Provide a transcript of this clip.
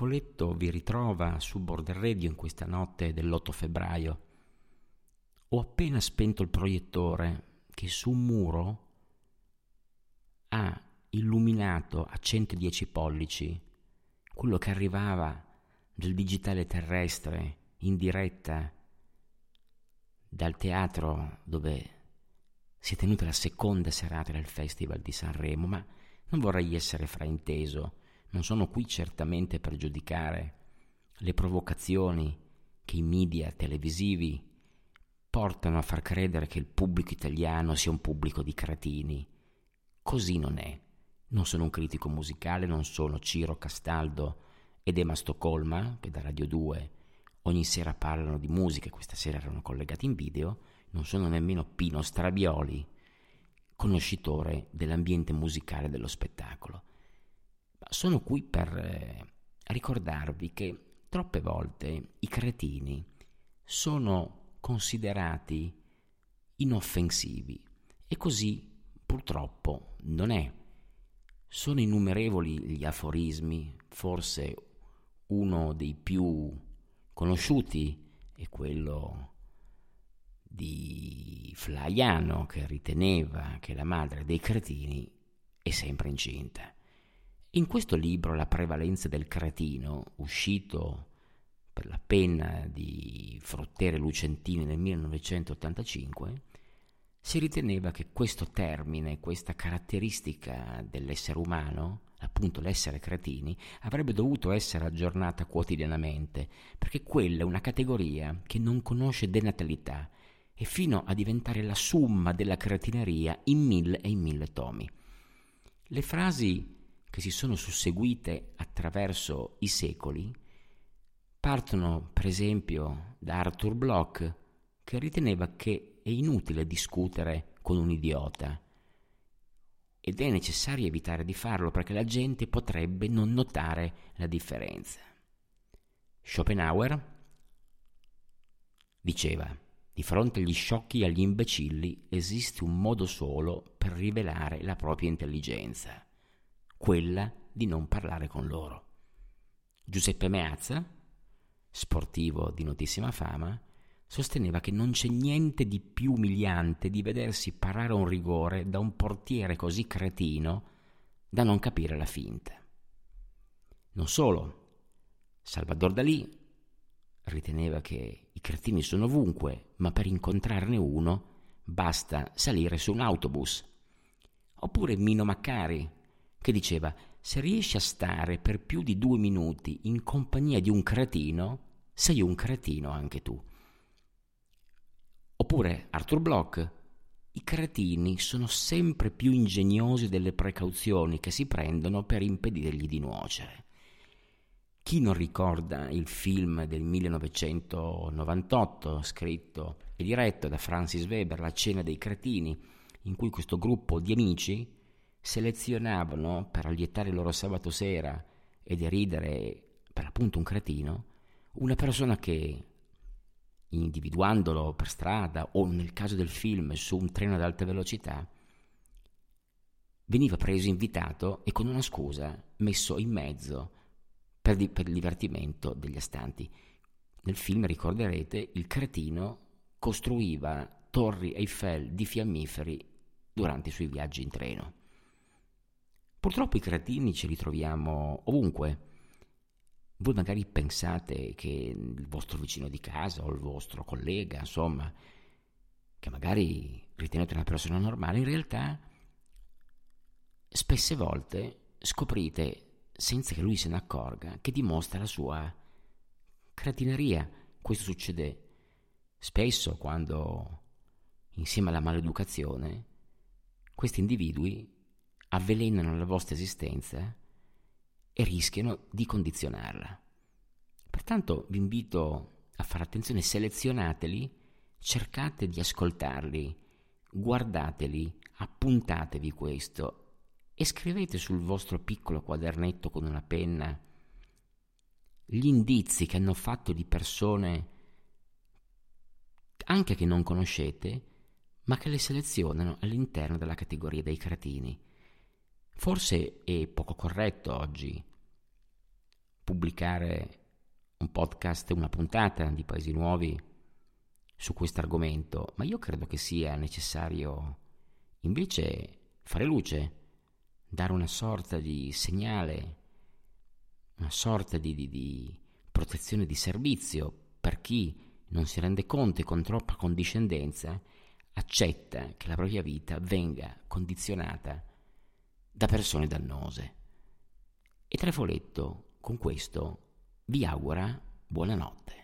Trefoletto vi ritrova su Border Radio in questa notte dell'8 febbraio. Ho appena spento il proiettore che su un muro ha illuminato a 110 pollici quello che arrivava dal digitale terrestre in diretta dal teatro dove si è tenuta la seconda serata del Festival di Sanremo, ma non vorrei essere frainteso, non sono qui certamente per giudicare le provocazioni che i media televisivi portano a far credere che il pubblico italiano sia un pubblico di cretini. Così non è. Non sono un critico musicale, non sono Ciro Castaldo ed Emma Stoccolma, che da Radio 2 ogni sera parlano di musica e questa sera erano collegati in video, non sono nemmeno Pino Strabioli, conoscitore dell'ambiente musicale dello spettacolo. Sono qui per eh, ricordarvi che troppe volte i cretini sono considerati inoffensivi e così purtroppo non è. Sono innumerevoli gli aforismi, forse uno dei più conosciuti è quello di Flaiano che riteneva che la madre dei cretini è sempre incinta. In questo libro La prevalenza del cretino, uscito per la penna di Frottere Lucentini nel 1985, si riteneva che questo termine, questa caratteristica dell'essere umano, appunto l'essere cretini, avrebbe dovuto essere aggiornata quotidianamente, perché quella è una categoria che non conosce denatalità e fino a diventare la summa della cretineria in mille e in mille tomi. Le frasi che si sono susseguite attraverso i secoli partono, per esempio, da Arthur Bloch, che riteneva che è inutile discutere con un idiota ed è necessario evitare di farlo perché la gente potrebbe non notare la differenza. Schopenhauer diceva, di fronte agli sciocchi e agli imbecilli esiste un modo solo per rivelare la propria intelligenza, quella di non parlare con loro. Giuseppe Meazza, sportivo di notissima fama, sosteneva che non c'è niente di più umiliante di vedersi parare un rigore da un portiere così cretino da non capire la finta. Non solo, Salvador Dalì riteneva che i cretini sono ovunque, ma per incontrarne uno basta salire su un autobus. Oppure Mino Maccari, che diceva se riesci a stare per più di due minuti in compagnia di un cretino, sei un cretino anche tu. Oppure Arthur Bloch, i cretini sono sempre più ingegnosi delle precauzioni che si prendono per impedirgli di nuocere. Chi non ricorda il film del 1998 scritto e diretto da Francis Weber, La cena dei cretini, in cui questo gruppo di amici selezionavano per allietare il loro sabato sera e deridere per appunto un cretino, una persona che individuandolo per strada o nel caso del film su un treno ad alta velocità, veniva preso invitato e con una scusa messo in mezzo per, di, per il divertimento degli astanti. Nel film ricorderete il cretino costruiva torri Eiffel di fiammiferi durante i suoi viaggi in treno. Purtroppo i cretini ce li troviamo ovunque. Voi magari pensate che il vostro vicino di casa o il vostro collega, insomma, che magari ritenete una persona normale, in realtà spesse volte scoprite, senza che lui se ne accorga, che dimostra la sua cretineria. Questo succede spesso quando, insieme alla maleducazione, questi individui avvelenano la vostra esistenza e rischiano di condizionarla. Pertanto vi invito a fare attenzione, selezionateli, cercate di ascoltarli, guardateli, appuntatevi questo e scrivete sul vostro piccolo quadernetto con una penna gli indizi che hanno fatto di persone anche che non conoscete, ma che le selezionano all'interno della categoria dei cretini. Forse è poco corretto oggi pubblicare un podcast, una puntata di Paesi Nuovi su questo argomento, ma io credo che sia necessario invece fare luce dare una sorta di segnale, una sorta di, di, di protezione di servizio per chi non si rende conto e con troppa condiscendenza accetta che la propria vita venga condizionata da persone dannose. E Trefoletto con questo vi augura buonanotte.